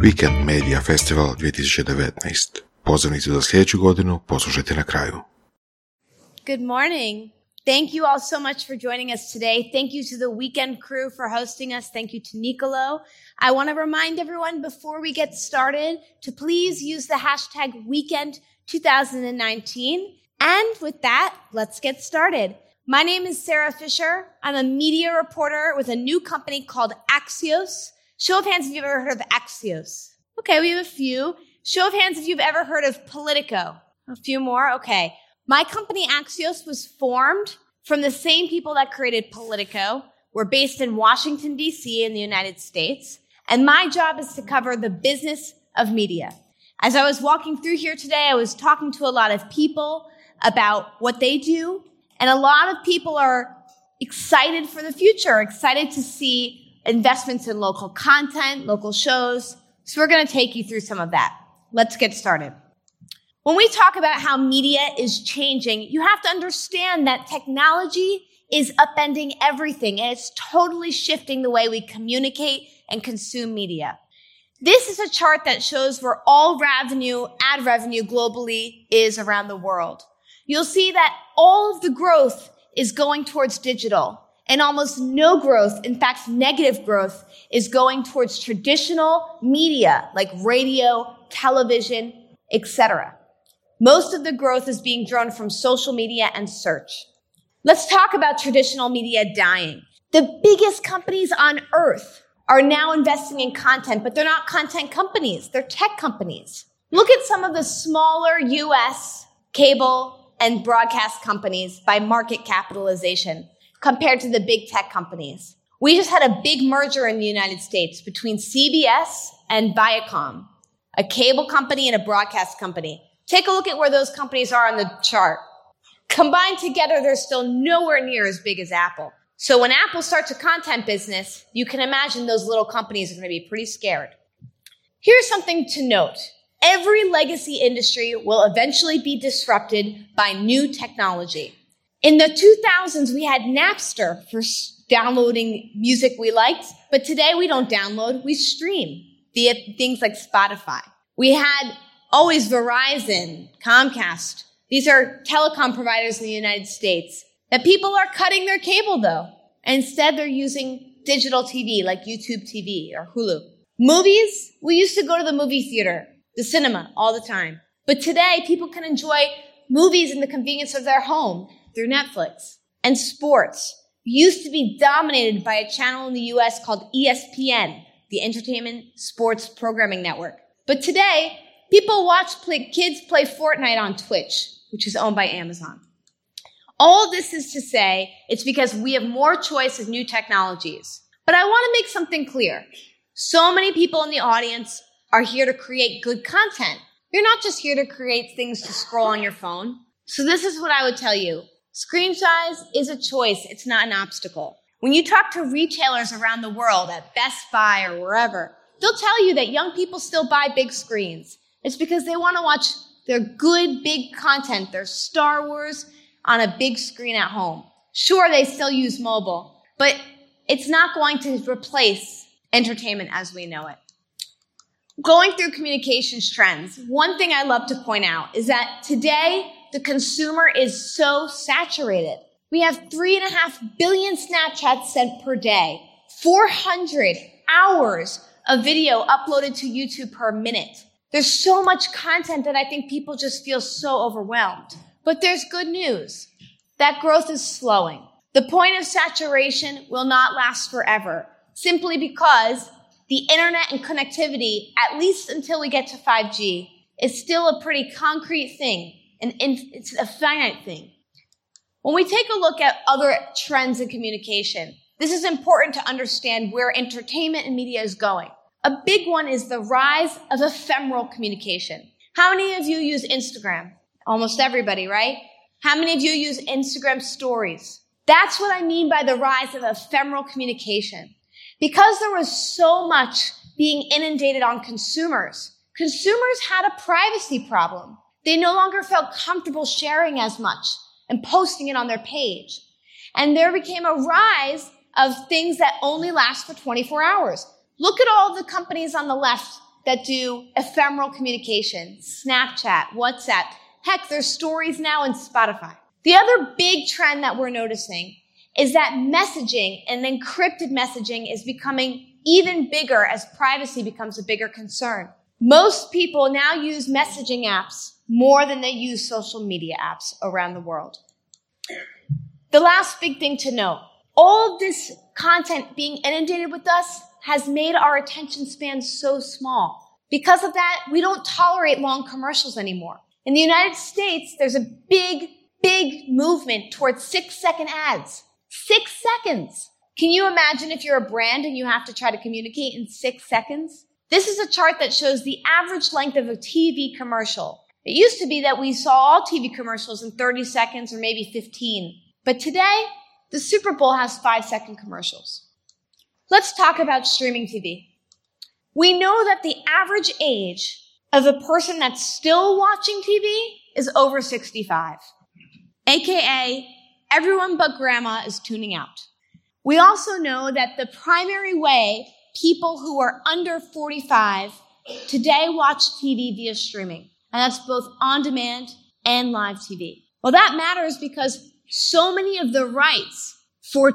Weekend Media Festival 2019. Pozivnicu za sljedeću godinu poslušajte na kraju. Good morning. Thank you all so much for joining us today. Thank you to the weekend crew for hosting us. Thank you to Nicolo. I want to remind everyone before we get started to please use the hashtag weekend 2019. And with that, let's get started. My name is Sarah Fisher. I'm a media reporter with a new company called Axios. Show of hands if you've ever heard of Axios. Okay, we have a few. Show of hands if you've ever heard of Politico. A few more? Okay. My company Axios was formed from the same people that created Politico. We're based in Washington, D.C. in the United States. And my job is to cover the business of media. As I was walking through here today, I was talking to a lot of people about what they do. And a lot of people are excited for the future, excited to see investments in local content, local shows. So we're going to take you through some of that. Let's get started. When we talk about how media is changing, you have to understand that technology is upending everything and it's totally shifting the way we communicate and consume media. This is a chart that shows where all revenue, ad revenue globally is around the world. You'll see that all of the growth is going towards digital and almost no growth, in fact, negative growth is going towards traditional media like radio, television, etc. Most of the growth is being drawn from social media and search. Let's talk about traditional media dying. The biggest companies on earth are now investing in content, but they're not content companies. They're tech companies. Look at some of the smaller US cable and broadcast companies by market capitalization compared to the big tech companies. We just had a big merger in the United States between CBS and Viacom, a cable company and a broadcast company. Take a look at where those companies are on the chart. Combined together, they're still nowhere near as big as Apple. So when Apple starts a content business, you can imagine those little companies are going to be pretty scared. Here's something to note. Every legacy industry will eventually be disrupted by new technology. In the 2000s, we had Napster for downloading music we liked, but today we don't download, we stream via things like Spotify. We had always Verizon, Comcast. These are telecom providers in the United States that people are cutting their cable though. Instead, they're using digital TV like YouTube TV or Hulu. Movies, we used to go to the movie theater, the cinema all the time. But today, people can enjoy movies in the convenience of their home through Netflix. And sports used to be dominated by a channel in the US called ESPN, the Entertainment Sports Programming Network. But today, people watch play, kids play Fortnite on Twitch, which is owned by Amazon. All this is to say, it's because we have more choice of new technologies. But I want to make something clear. So many people in the audience are here to create good content. You're not just here to create things to scroll on your phone. So this is what I would tell you. Screen size is a choice. It's not an obstacle. When you talk to retailers around the world at Best Buy or wherever, they'll tell you that young people still buy big screens. It's because they want to watch their good big content, their Star Wars on a big screen at home. Sure, they still use mobile, but it's not going to replace entertainment as we know it. Going through communications trends, one thing I love to point out is that today the consumer is so saturated. We have three and a half billion Snapchats sent per day, 400 hours of video uploaded to YouTube per minute. There's so much content that I think people just feel so overwhelmed. But there's good news. That growth is slowing. The point of saturation will not last forever, simply because the internet and connectivity, at least until we get to 5G, is still a pretty concrete thing, and it's a finite thing. When we take a look at other trends in communication, this is important to understand where entertainment and media is going. A big one is the rise of ephemeral communication. How many of you use Instagram? Almost everybody, right? How many of you use Instagram stories? That's what I mean by the rise of ephemeral communication. Because there was so much being inundated on consumers, consumers had a privacy problem. They no longer felt comfortable sharing as much and posting it on their page. And there became a rise of things that only last for 24 hours. Look at all the companies on the left that do ephemeral communication, Snapchat, WhatsApp. Heck, there's stories now in Spotify. The other big trend that we're noticing is that messaging and encrypted messaging is becoming even bigger as privacy becomes a bigger concern. Most people now use messaging apps more than they use social media apps around the world. The last big thing to note, all this content being inundated with us has made our attention span so small. Because of that, we don't tolerate long commercials anymore. In the United States, there's a big, big movement towards six second ads. Six seconds. Can you imagine if you're a brand and you have to try to communicate in six seconds? This is a chart that shows the average length of a TV commercial. It used to be that we saw all TV commercials in 30 seconds or maybe 15. But today, the Super Bowl has five second commercials. Let's talk about streaming TV. We know that the average age of a person that's still watching TV is over 65. AKA, everyone but grandma is tuning out. We also know that the primary way people who are under 45 today watch TV via streaming, and that's both on demand and live TV. Well, that matters because so many of the rights for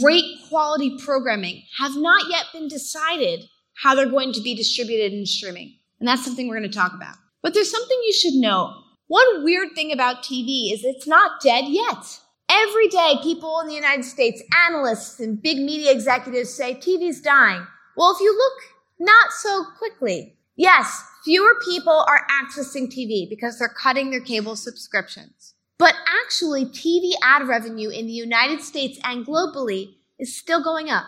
great quality programming have not yet been decided how they're going to be distributed in streaming. And that's something we're going to talk about. But there's something you should know. One weird thing about TV is it's not dead yet. Every day, people in the United States, analysts and big media executives say TV's dying. Well, if you look not so quickly, yes, fewer people are accessing TV because they're cutting their cable subscriptions. But actually, TV ad revenue in the United States and globally is still going up.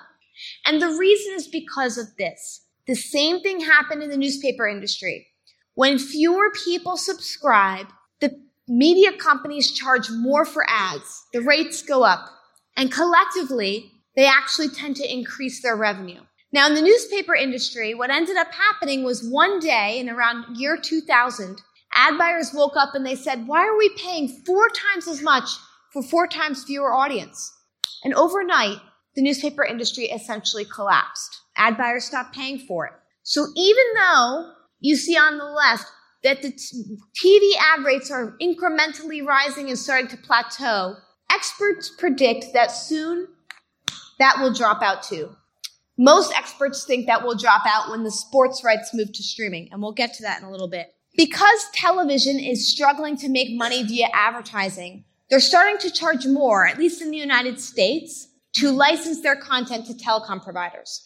And the reason is because of this. The same thing happened in the newspaper industry. When fewer people subscribe, the media companies charge more for ads. The rates go up. And collectively, they actually tend to increase their revenue. Now, in the newspaper industry, what ended up happening was one day in around year 2000, ad buyers woke up and they said, why are we paying four times as much for four times fewer audience? And overnight, the newspaper industry essentially collapsed. Ad buyers stopped paying for it. So even though you see on the left that the TV ad rates are incrementally rising and starting to plateau, experts predict that soon that will drop out too. Most experts think that will drop out when the sports rights move to streaming, and we'll get to that in a little bit. Because television is struggling to make money via advertising, they're starting to charge more, at least in the United States, to license their content to telecom providers.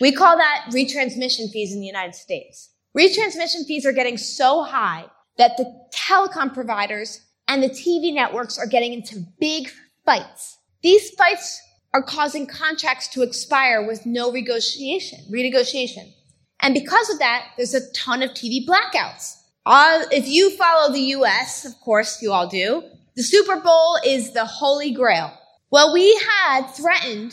We call that retransmission fees in the United States. Retransmission fees are getting so high that the telecom providers and the TV networks are getting into big fights. These fights are causing contracts to expire with no renegotiation, renegotiation. And because of that, there's a ton of TV blackouts. If you follow the US, of course you all do, the Super Bowl is the holy grail. Well, we had threatened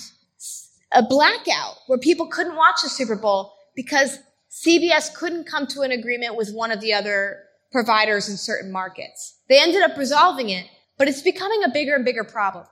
a blackout where people couldn't watch the Super Bowl because CBS couldn't come to an agreement with one of the other providers in certain markets. They ended up resolving it, but it's becoming a bigger and bigger problem.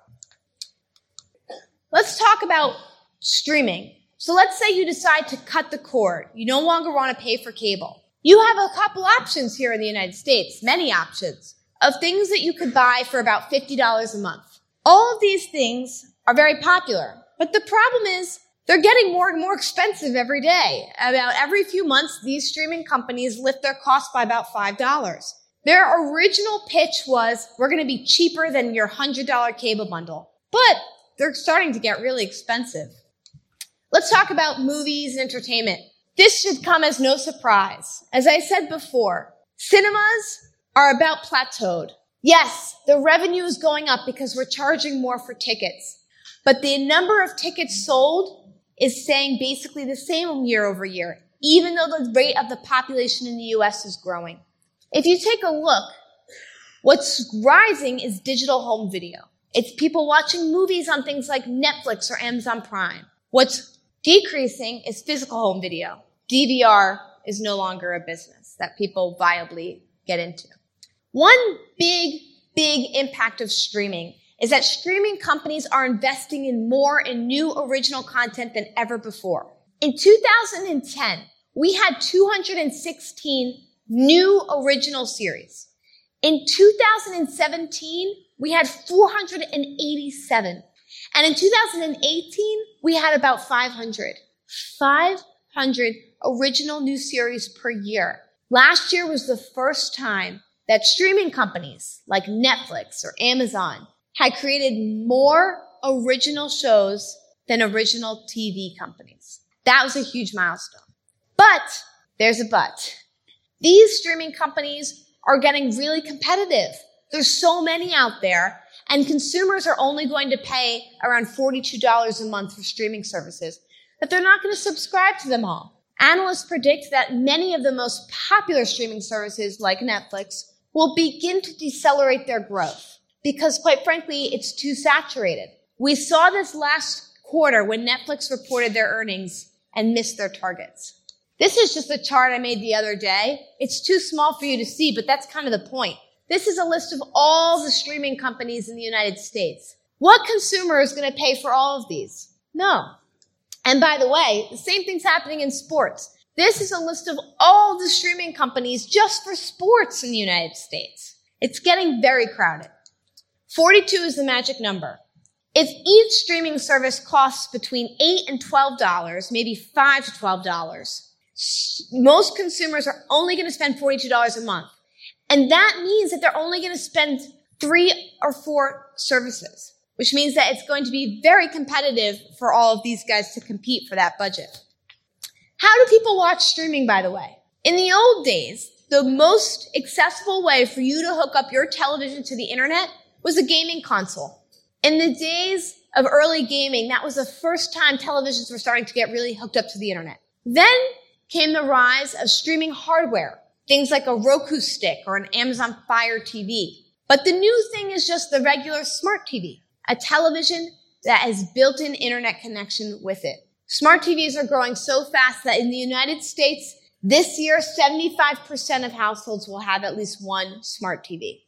Let's talk about streaming. So let's say you decide to cut the cord. You no longer want to pay for cable. You have a couple options here in the United States, many options, of things that you could buy for about $50 a month. All of these things are very popular, but the problem is they're getting more and more expensive every day. About every few months, these streaming companies lift their cost by about $5. Their original pitch was, we're going to be cheaper than your $100 cable bundle. But they're starting to get really expensive. Let's talk about movies and entertainment. This should come as no surprise. As I said before, cinemas are about plateaued. Yes, the revenue is going up because we're charging more for tickets, but the number of tickets sold is staying basically the same year over year, even though the rate of the population in the US is growing. If you take a look, what's rising is digital home video. It's people watching movies on things like Netflix or Amazon Prime. What's Decreasing is physical home video. DVR is no longer a business that people viably get into. One big, big impact of streaming is that streaming companies are investing in more and new original content than ever before. In 2010, we had 216 new original series. In 2017, we had 487. And in 2018, we had about 500. 500 original new series per year. Last year was the first time that streaming companies like Netflix or Amazon had created more original shows than original TV companies. That was a huge milestone. But there's a but. These streaming companies are getting really competitive. There's so many out there and consumers are only going to pay around $42 a month for streaming services that they're not going to subscribe to them all. Analysts predict that many of the most popular streaming services like Netflix will begin to decelerate their growth because quite frankly, it's too saturated. We saw this last quarter when Netflix reported their earnings and missed their targets. This is just a chart I made the other day. It's too small for you to see, but that's kind of the point. This is a list of all the streaming companies in the United States. What consumer is going to pay for all of these? No. And by the way, the same thing's happening in sports. This is a list of all the streaming companies just for sports in the United States. It's getting very crowded. 42 is the magic number. If each streaming service costs between 8 and $12, maybe 5 to $12, most consumers are only going to spend $42 a month. And that means that they're only going to spend three or four services, which means that it's going to be very competitive for all of these guys to compete for that budget. How do people watch streaming, by the way? In the old days, the most accessible way for you to hook up your television to the internet was a gaming console. In the days of early gaming, that was the first time televisions were starting to get really hooked up to the internet. Then came the rise of streaming hardware, things like a Roku stick or an Amazon Fire TV. But the new thing is just the regular smart TV, a television that has built-in internet connection with it. Smart TVs are growing so fast that in the United States, this year, 75% of households will have at least one smart TV.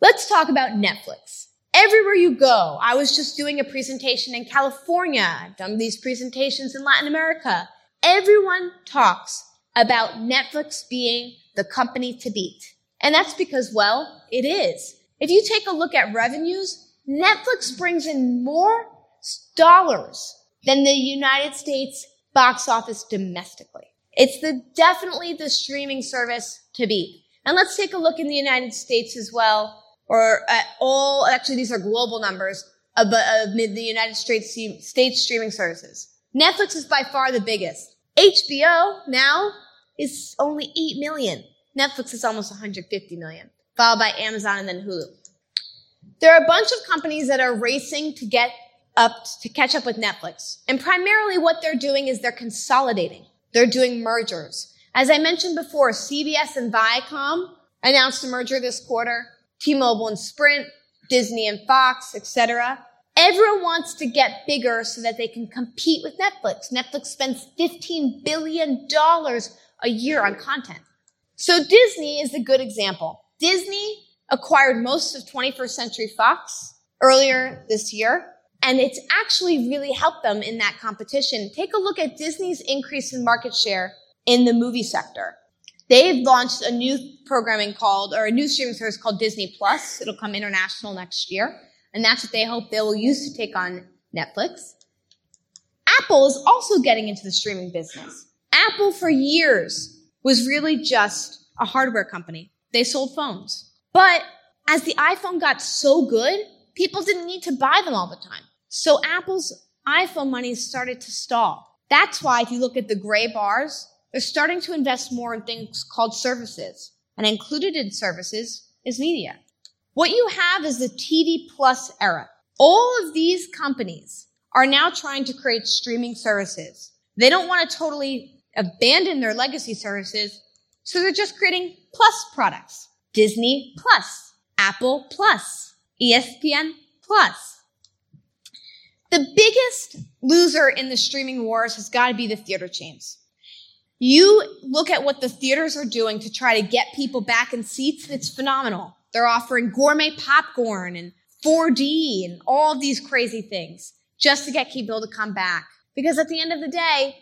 Let's talk about Netflix everywhere you go. I was just doing a presentation in California. I've done these presentations in Latin America. Everyone talks about Netflix being the company to beat. And that's because, well, it is. If you take a look at revenues, Netflix brings in more dollars than the United States box office domestically. It's the definitely the streaming service to beat. And let's take a look in the United States as well or at all, actually these are global numbers of the United States, state streaming services. Netflix is by far the biggest. HBO now is only 8 million. Netflix is almost 150 million, followed by Amazon and then Hulu. There are a bunch of companies that are racing to get up, to catch up with Netflix. And primarily what they're doing is they're consolidating. They're doing mergers. As I mentioned before, CBS and Viacom announced a merger this quarter. T-Mobile and Sprint, Disney and Fox, etc. Everyone wants to get bigger so that they can compete with Netflix. Netflix spends $15 billion a year on content. So Disney is a good example. Disney acquired most of 21st Century Fox earlier this year, and it's actually really helped them in that competition. Take a look at Disney's increase in market share in the movie sector. They've launched a new programming called, or a new streaming service called Disney Plus. It'll come international next year. And that's what they hope they will use to take on Netflix. Apple is also getting into the streaming business. Apple for years was really just a hardware company. They sold phones. But as the iPhone got so good, people didn't need to buy them all the time. So Apple's iPhone money started to stall. That's why if you look at the gray bars, they're starting to invest more in things called services. And included in services is media. What you have is the TV plus era. All of these companies are now trying to create streaming services. They don't want to totally abandon their legacy services, so they're just creating plus products. Disney plus, Apple plus, ESPN plus. The biggest loser in the streaming wars has got to be the theater chains. You look at what the theaters are doing to try to get people back in seats, it's phenomenal. They're offering gourmet popcorn and 4D and all these crazy things just to get people to come back. Because at the end of the day,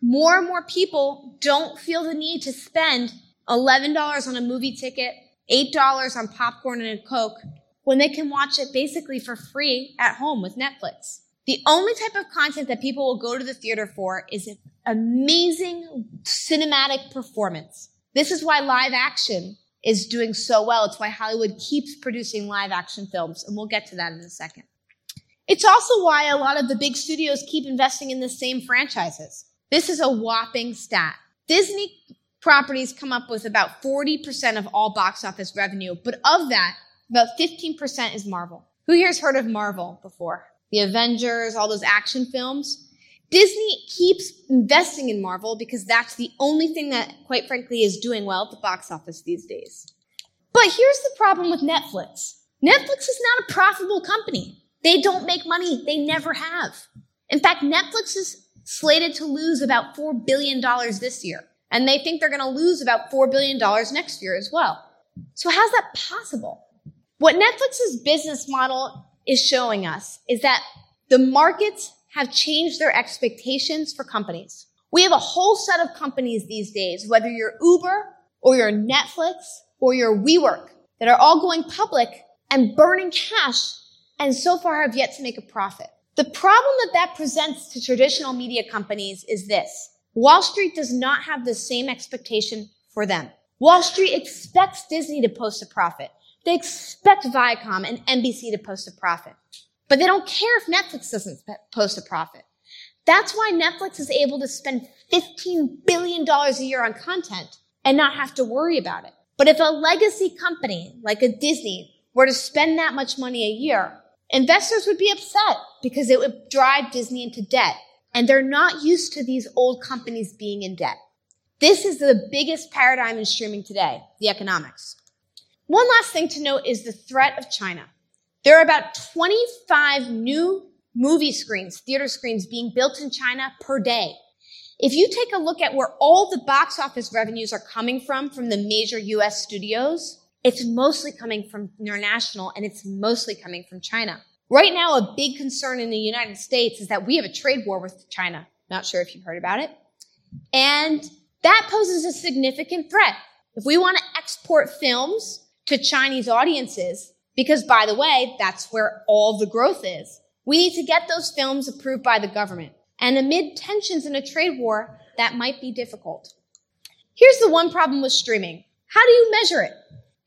more and more people don't feel the need to spend $11 on a movie ticket, $8 on popcorn and a Coke when they can watch it basically for free at home with Netflix. The only type of content that people will go to the theater for is an amazing cinematic performance. This is why live action is doing so well. It's why Hollywood keeps producing live action films, and we'll get to that in a second. It's also why a lot of the big studios keep investing in the same franchises. This is a whopping stat. Disney properties come up with about 40% of all box office revenue, but of that, about 15% is Marvel. Who here's heard of Marvel before? The Avengers, all those action films? Disney keeps investing in Marvel because that's the only thing that, quite frankly, is doing well at the box office these days. But here's the problem with Netflix. Netflix is not a profitable company. They don't make money. They never have. In fact, Netflix is slated to lose about $4 billion this year. And they think they're going to lose about $4 billion next year as well. So how's that possible? What Netflix's business model is showing us is that the markets have changed their expectations for companies. We have a whole set of companies these days, whether you're Uber or you're Netflix or you're WeWork, that are all going public and burning cash and so far have yet to make a profit. The problem that that presents to traditional media companies is this. Wall Street does not have the same expectation for them. Wall Street expects Disney to post a profit. They expect Viacom and NBC to post a profit. But they don't care if Netflix doesn't post a profit. That's why Netflix is able to spend $15 billion a year on content and not have to worry about it. But if a legacy company like a Disney were to spend that much money a year, investors would be upset because it would drive Disney into debt. And they're not used to these old companies being in debt. This is the biggest paradigm in streaming today, the economics. One last thing to note is the threat of China. There are about 25 new movie screens, theater screens being built in China per day. If you take a look at where all the box office revenues are coming from, from the major US studios, it's mostly coming from international and it's mostly coming from China. Right now, a big concern in the United States is that we have a trade war with China. Not sure if you've heard about it. And that poses a significant threat. If we want to export films to Chinese audiences, because by the way, that's where all the growth is. We need to get those films approved by the government. And amid tensions in a trade war, that might be difficult. Here's the one problem with streaming. How do you measure it?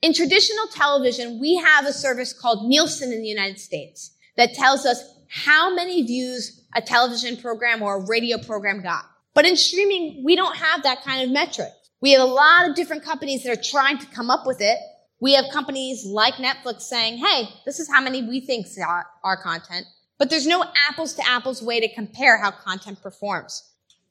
In traditional television, we have a service called Nielsen in the United States that tells us how many views a television program or a radio program got. But in streaming, we don't have that kind of metric. We have a lot of different companies that are trying to come up with it, we have companies like Netflix saying, hey, this is how many we think saw our content. But there's no apples to apples way to compare how content performs.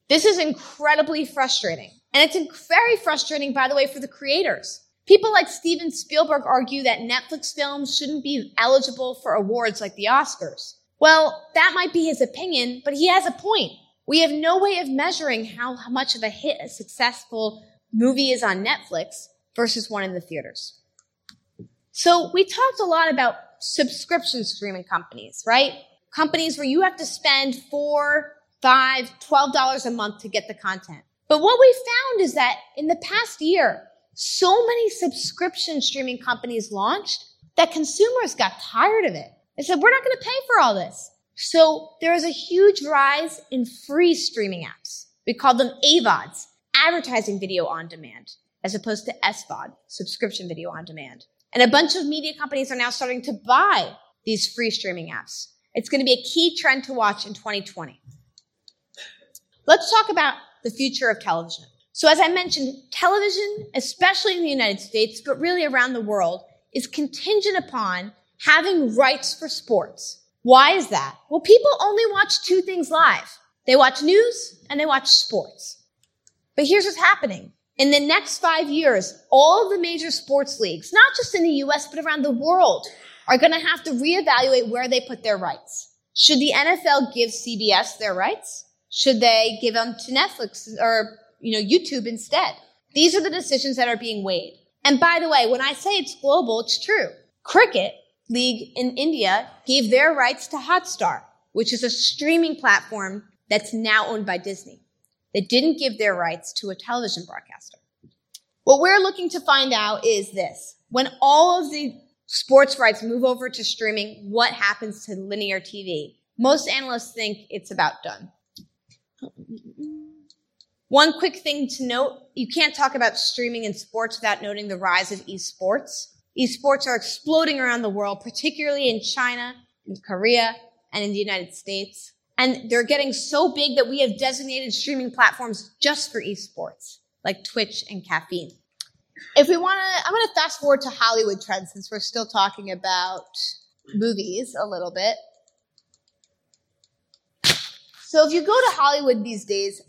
This is incredibly frustrating. And it's very frustrating, by the way, for the creators. People like Steven Spielberg argue that Netflix films shouldn't be eligible for awards like the Oscars. Well, that might be his opinion, but he has a point. We have no way of measuring how much of a hit a successful movie is on Netflix versus one in the theaters. So we talked a lot about subscription streaming companies, right? Companies where you have to spend four, five, twelve dollars a month to get the content. But what we found is that in the past year, so many subscription streaming companies launched that consumers got tired of it. They said, we're not going to pay for all this. So there is a huge rise in free streaming apps. We call them AVODs, advertising video on demand, as opposed to SVOD, subscription video on demand. And a bunch of media companies are now starting to buy these free streaming apps. It's going to be a key trend to watch in 2020. Let's talk about the future of television. So as I mentioned, television, especially in the United States, but really around the world, is contingent upon having rights for sports. Why is that? Well, people only watch two things live. They watch news and they watch sports. But here's what's happening. In the next five years, all the major sports leagues, not just in the US, but around the world, are going to have to reevaluate where they put their rights. Should the NFL give CBS their rights? Should they give them to Netflix or, you know, YouTube instead? These are the decisions that are being weighed. And by the way, when I say it's global, it's true. Cricket League in India gave their rights to Hotstar, which is a streaming platform that's now owned by Disney They didn't give their rights to a television broadcaster. What we're looking to find out is this. When all of the sports rights move over to streaming, what happens to linear TV? Most analysts think it's about done. One quick thing to note, you can't talk about streaming in sports without noting the rise of esports. Esports are exploding around the world, particularly in China, in Korea, and in the United States. And they're getting so big that we have designated streaming platforms just for esports, like Twitch and Caffeine. If we want to, I'm going to fast forward to Hollywood trends since we're still talking about movies a little bit. So if you go to Hollywood these days,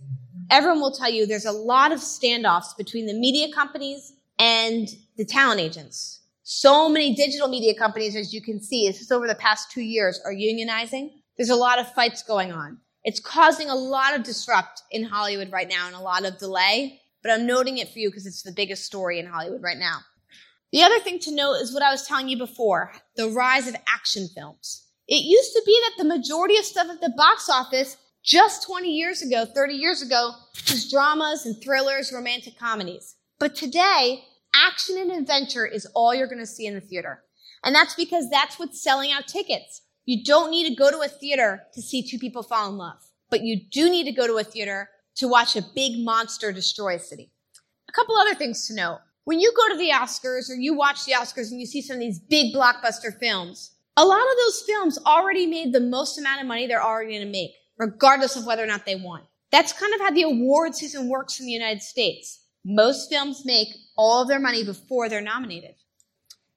everyone will tell you there's a lot of standoffs between the media companies and the talent agents. So many digital media companies, as you can see, just over the past two years, are unionizing. There's a lot of fights going on. It's causing a lot of disrupt in Hollywood right now and a lot of delay, but I'm noting it for you because it's the biggest story in Hollywood right now. The other thing to note is what I was telling you before, the rise of action films. It used to be that the majority of stuff at the box office just 20 years ago, 30 years ago, was dramas and thrillers, romantic comedies. But today, action and adventure is all you're going to see in the theater. And that's because that's what's selling out tickets. You don't need to go to a theater to see two people fall in love, but you do need to go to a theater to watch a big monster destroy a city. A couple other things to note. When you go to the Oscars or you watch the Oscars and you see some of these big blockbuster films, a lot of those films already made the most amount of money they're already going to make, regardless of whether or not they won. That's kind of how the award season works in the United States. Most films make all of their money before they're nominated.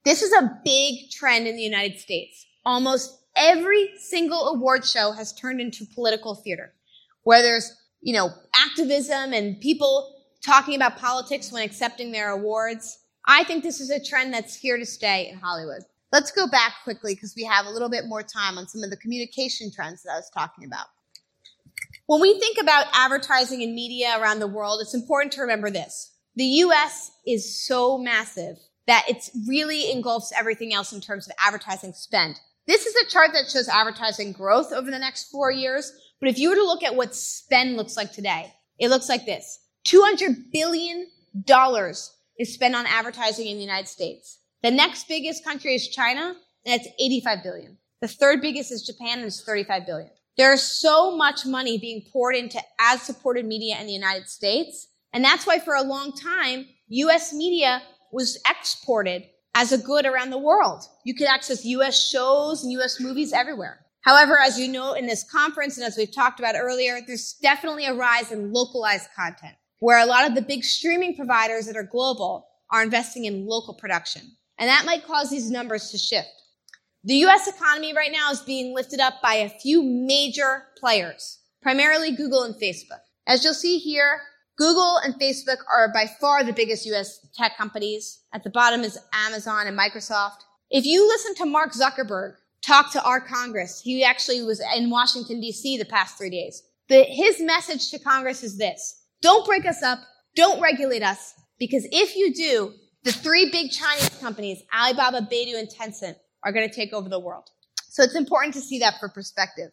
This is a big trend in the United States. Almost every single award show has turned into political theater, where there's, you know, activism and people talking about politics when accepting their awards. I think this is a trend that's here to stay in Hollywood. Let's go back quickly because we have a little bit more time on some of the communication trends that I was talking about. When we think about advertising and media around the world, it's important to remember this. The US is so massive that it really engulfs everything else in terms of advertising spend. This is a chart that shows advertising growth over the next four years. But if you were to look at what spend looks like today, it looks like this. $200 billion is spent on advertising in the United States. The next biggest country is China, and it's 85 billion. The third biggest is Japan, and it's 35 billion. There's so much money being poured into ad supported media in the United States. And that's why for a long time, US media was exported as a good around the world. You could access US shows and US movies everywhere. However, as you know in this conference and as we've talked about earlier, there's definitely a rise in localized content where a lot of the big streaming providers that are global are investing in local production. And that might cause these numbers to shift. The US economy right now is being lifted up by a few major players, primarily Google and Facebook. As you'll see here, Google and Facebook are by far the biggest US tech companies. At the bottom is Amazon and Microsoft. If you listen to Mark Zuckerberg talk to our Congress, he actually was in Washington DC the past three days. His message to Congress is this. Don't break us up. Don't regulate us. Because if you do, the three big Chinese companies, Alibaba, Baidu, and Tencent, are going to take over the world. So it's important to see that for perspective.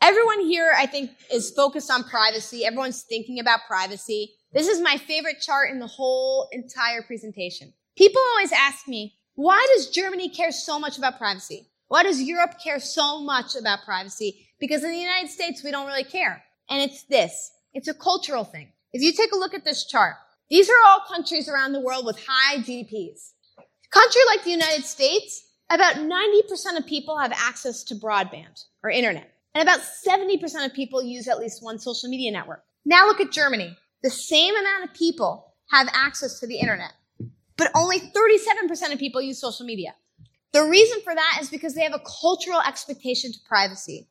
Everyone here, I think, is focused on privacy. Everyone's thinking about privacy. This is my favorite chart in the whole entire presentation. People always ask me, why does Germany care so much about privacy? Why does Europe care so much about privacy? Because in the United States, we don't really care. And it's this. It's a cultural thing. If you take a look at this chart, these are all countries around the world with high GDPs. A country like the United States about 90% of people have access to broadband or internet, and about 70% of people use at least one social media network. Now look at Germany. The same amount of people have access to the internet, but only 37% of people use social media. The reason for that is because they have a cultural expectation to privacy.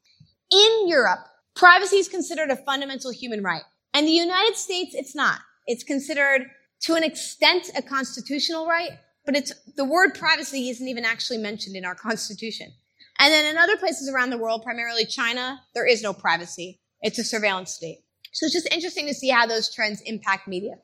In Europe, privacy is considered a fundamental human right. And the United States, it's not. It's considered to an extent a constitutional right, but it's the word privacy isn't even actually mentioned in our constitution. And then in other places around the world, primarily China, there is no privacy. It's a surveillance state. So it's just interesting to see how those trends impact media.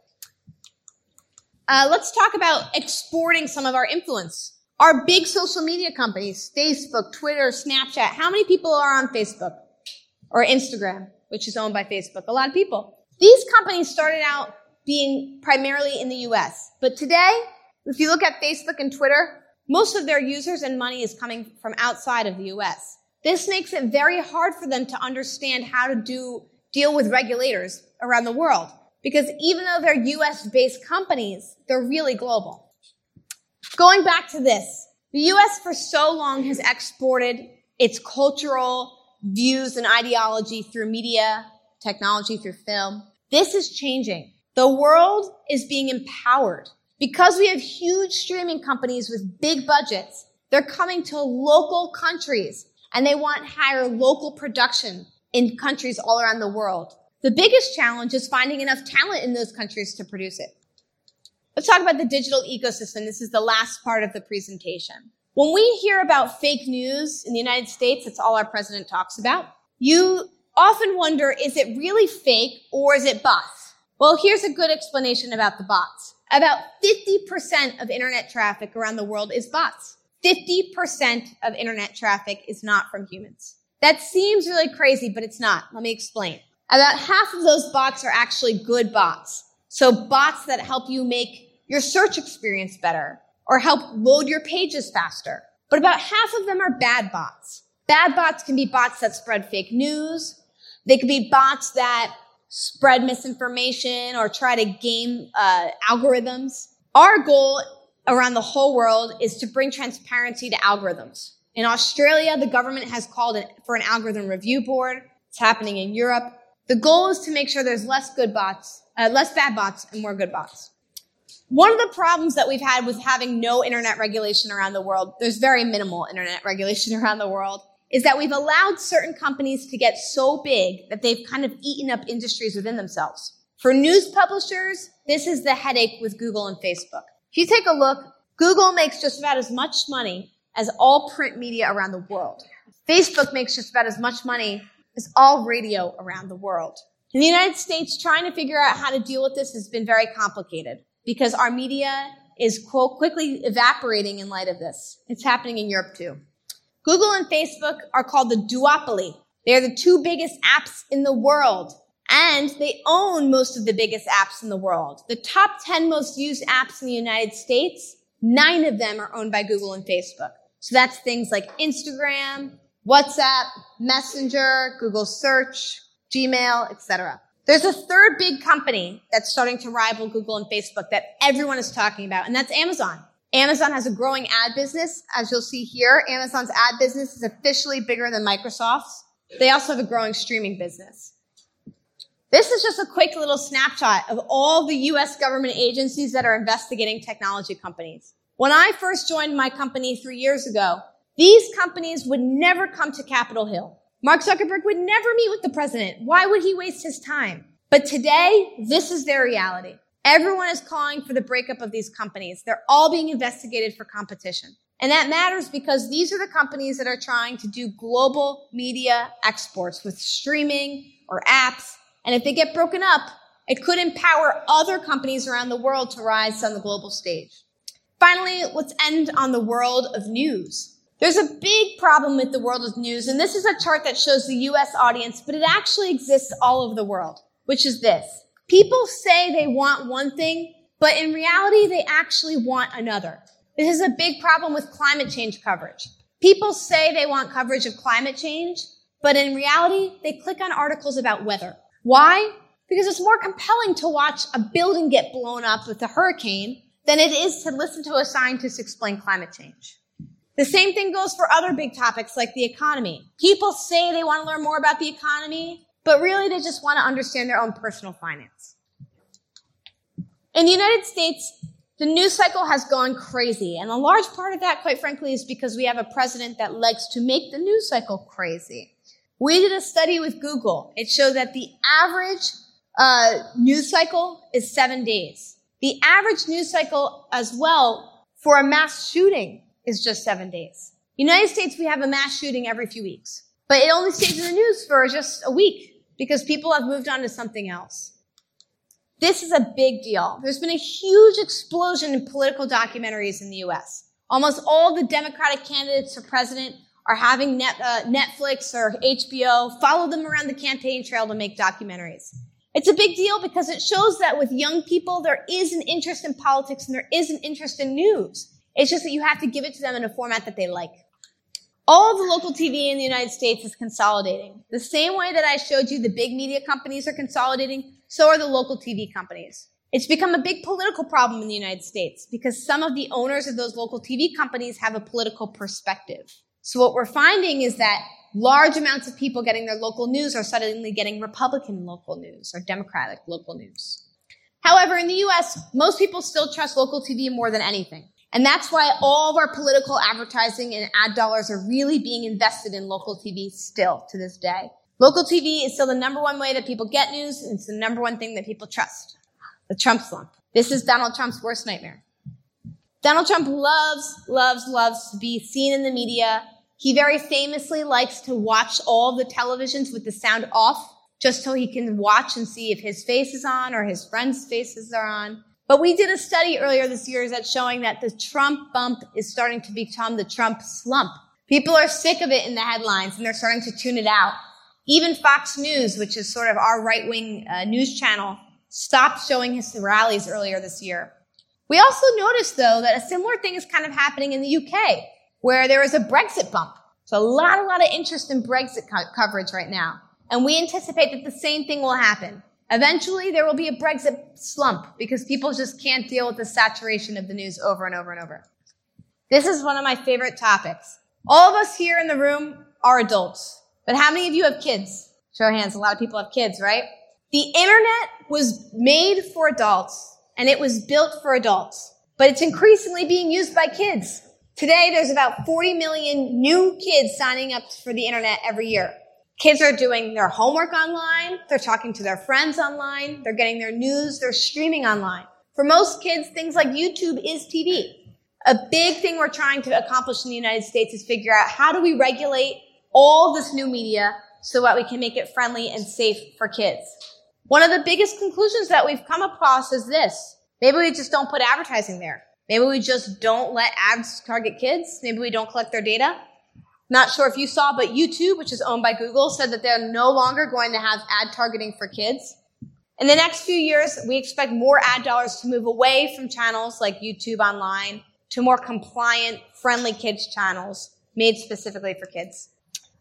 Uh, let's talk about exporting some of our influence. Our big social media companies, Facebook, Twitter, Snapchat, how many people are on Facebook or Instagram? which is owned by Facebook, a lot of people. These companies started out being primarily in the US, but today, if you look at Facebook and Twitter, most of their users and money is coming from outside of the US. This makes it very hard for them to understand how to do, deal with regulators around the world. Because even though they're US based companies, they're really global. Going back to this, the US for so long has exported its cultural views and ideology through media, technology, through film. This is changing. The world is being empowered. Because we have huge streaming companies with big budgets, they're coming to local countries and they want higher local production in countries all around the world. The biggest challenge is finding enough talent in those countries to produce it. Let's talk about the digital ecosystem. This is the last part of the presentation. When we hear about fake news in the United States, that's all our president talks about. You often wonder, is it really fake or is it bots? Well, here's a good explanation about the bots. About 50% of internet traffic around the world is bots. 50% of internet traffic is not from humans. That seems really crazy, but it's not. Let me explain. About half of those bots are actually good bots. So bots that help you make your search experience better or help load your pages faster. But about half of them are bad bots. Bad bots can be bots that spread fake news. They could be bots that spread misinformation or try to game uh, algorithms. Our goal around the whole world is to bring transparency to algorithms. In Australia, the government has called for an algorithm review board. It's happening in Europe. The goal is to make sure there's less good bots, uh, less bad bots and more good bots. One of the problems that we've had with having no internet regulation around the world, there's very minimal internet regulation around the world, is that we've allowed certain companies to get so big that they've kind of eaten up industries within themselves. For news publishers, this is the headache with Google and Facebook. If you take a look, Google makes just about as much money as all print media around the world. Facebook makes just about as much money as all radio around the world. In the United States, trying to figure out how to deal with this has been very complicated because our media is quote quickly evaporating in light of this. It's happening in Europe too. Google and Facebook are called the duopoly. They're the two biggest apps in the world and they own most of the biggest apps in the world. The top 10 most used apps in the United States, nine of them are owned by Google and Facebook. So that's things like Instagram, WhatsApp, Messenger, Google Search, Gmail, etc. There's a third big company that's starting to rival Google and Facebook that everyone is talking about, and that's Amazon. Amazon has a growing ad business. As you'll see here, Amazon's ad business is officially bigger than Microsoft's. They also have a growing streaming business. This is just a quick little snapshot of all the US government agencies that are investigating technology companies. When I first joined my company three years ago, these companies would never come to Capitol Hill. Mark Zuckerberg would never meet with the president. Why would he waste his time? But today, this is their reality. Everyone is calling for the breakup of these companies. They're all being investigated for competition. And that matters because these are the companies that are trying to do global media exports with streaming or apps and if they get broken up, it could empower other companies around the world to rise on the global stage. Finally, let's end on the world of news. There's a big problem with the world of news, and this is a chart that shows the US audience, but it actually exists all over the world, which is this. People say they want one thing, but in reality, they actually want another. This is a big problem with climate change coverage. People say they want coverage of climate change, but in reality, they click on articles about weather. Why? Because it's more compelling to watch a building get blown up with a hurricane than it is to listen to a scientist explain climate change. The same thing goes for other big topics like the economy. People say they want to learn more about the economy, but really they just want to understand their own personal finance. In the United States, the news cycle has gone crazy. And a large part of that, quite frankly, is because we have a president that likes to make the news cycle crazy. We did a study with Google. It showed that the average uh, news cycle is seven days. The average news cycle as well for a mass shooting is just seven days. United States, we have a mass shooting every few weeks, but it only stays in the news for just a week because people have moved on to something else. This is a big deal. There's been a huge explosion in political documentaries in the US. Almost all the Democratic candidates for president are having Net, uh, Netflix or HBO follow them around the campaign trail to make documentaries. It's a big deal because it shows that with young people, there is an interest in politics and there is an interest in news. It's just that you have to give it to them in a format that they like. All the local TV in the United States is consolidating. The same way that I showed you the big media companies are consolidating, so are the local TV companies. It's become a big political problem in the United States because some of the owners of those local TV companies have a political perspective. So what we're finding is that large amounts of people getting their local news are suddenly getting Republican local news or Democratic local news. However, in the US, most people still trust local TV more than anything. And that's why all of our political advertising and ad dollars are really being invested in local TV still to this day. Local TV is still the number one way that people get news, and it's the number one thing that people trust. The Trump slump. This is Donald Trump's worst nightmare. Donald Trump loves, loves, loves to be seen in the media. He very famously likes to watch all the televisions with the sound off, just so he can watch and see if his face is on or his friends' faces are on. But we did a study earlier this year that's showing that the Trump bump is starting to become the Trump slump. People are sick of it in the headlines and they're starting to tune it out. Even Fox News, which is sort of our right wing uh, news channel, stopped showing his rallies earlier this year. We also noticed, though, that a similar thing is kind of happening in the UK, where there is a Brexit bump. So a lot, a lot of interest in Brexit co- coverage right now. And we anticipate that the same thing will happen. Eventually, there will be a Brexit slump because people just can't deal with the saturation of the news over and over and over. This is one of my favorite topics. All of us here in the room are adults, but how many of you have kids? Show of hands. A lot of people have kids, right? The internet was made for adults and it was built for adults, but it's increasingly being used by kids. Today, there's about 40 million new kids signing up for the internet every year. Kids are doing their homework online. They're talking to their friends online. They're getting their news. They're streaming online. For most kids, things like YouTube is TV. A big thing we're trying to accomplish in the United States is figure out how do we regulate all this new media so that we can make it friendly and safe for kids. One of the biggest conclusions that we've come across is this. Maybe we just don't put advertising there. Maybe we just don't let ads target kids. Maybe we don't collect their data. Not sure if you saw, but YouTube, which is owned by Google, said that they're no longer going to have ad targeting for kids. In the next few years, we expect more ad dollars to move away from channels like YouTube online to more compliant, friendly kids channels made specifically for kids.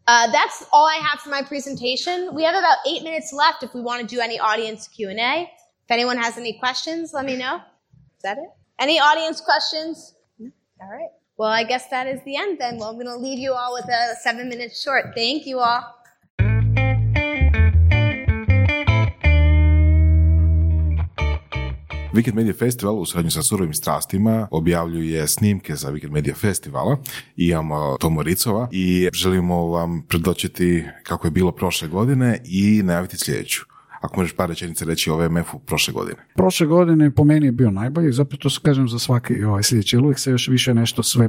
Uh, that's all I have for my presentation. We have about eight minutes left if we want to do any audience Q&A. If anyone has any questions, let me know. Is that it? Any audience questions? All right. Well, I guess that is the end then. Well, I'm going to leave you all with a seven minutes short. Thank you all. Weekend Media Festival u suradnju sa surovim strastima objavljuje snimke za Weekend Media Festivala. Imamo Tomo Ricova i želimo vam predočiti kako je bilo prošle godine i najaviti sljedeću. Ako možeš par rečenica reći o VMF-u prošle godine. Prošle godine po meni je bio najbolji, zapravo to kažem za svaki ovaj sljedeći, uvijek se još više nešto sve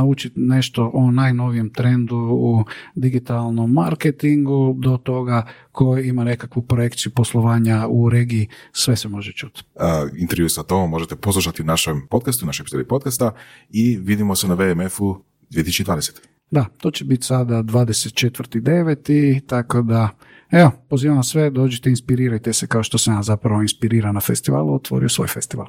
naučiti nešto o najnovijem trendu u digitalnom marketingu do toga koji ima nekakvu projekciju poslovanja u regiji, sve se može čuti. Uh, intervju sa Tomom možete poslušati u našem podcastu, našem epizodi podcasta i vidimo se na VMF-u 2020. Da, to će biti sada 24.9. tako da Evo, pozivam sve, dođite, inspirirajte se kao što sam ja zapravo inspiriran na festivalu, otvorio svoj festival.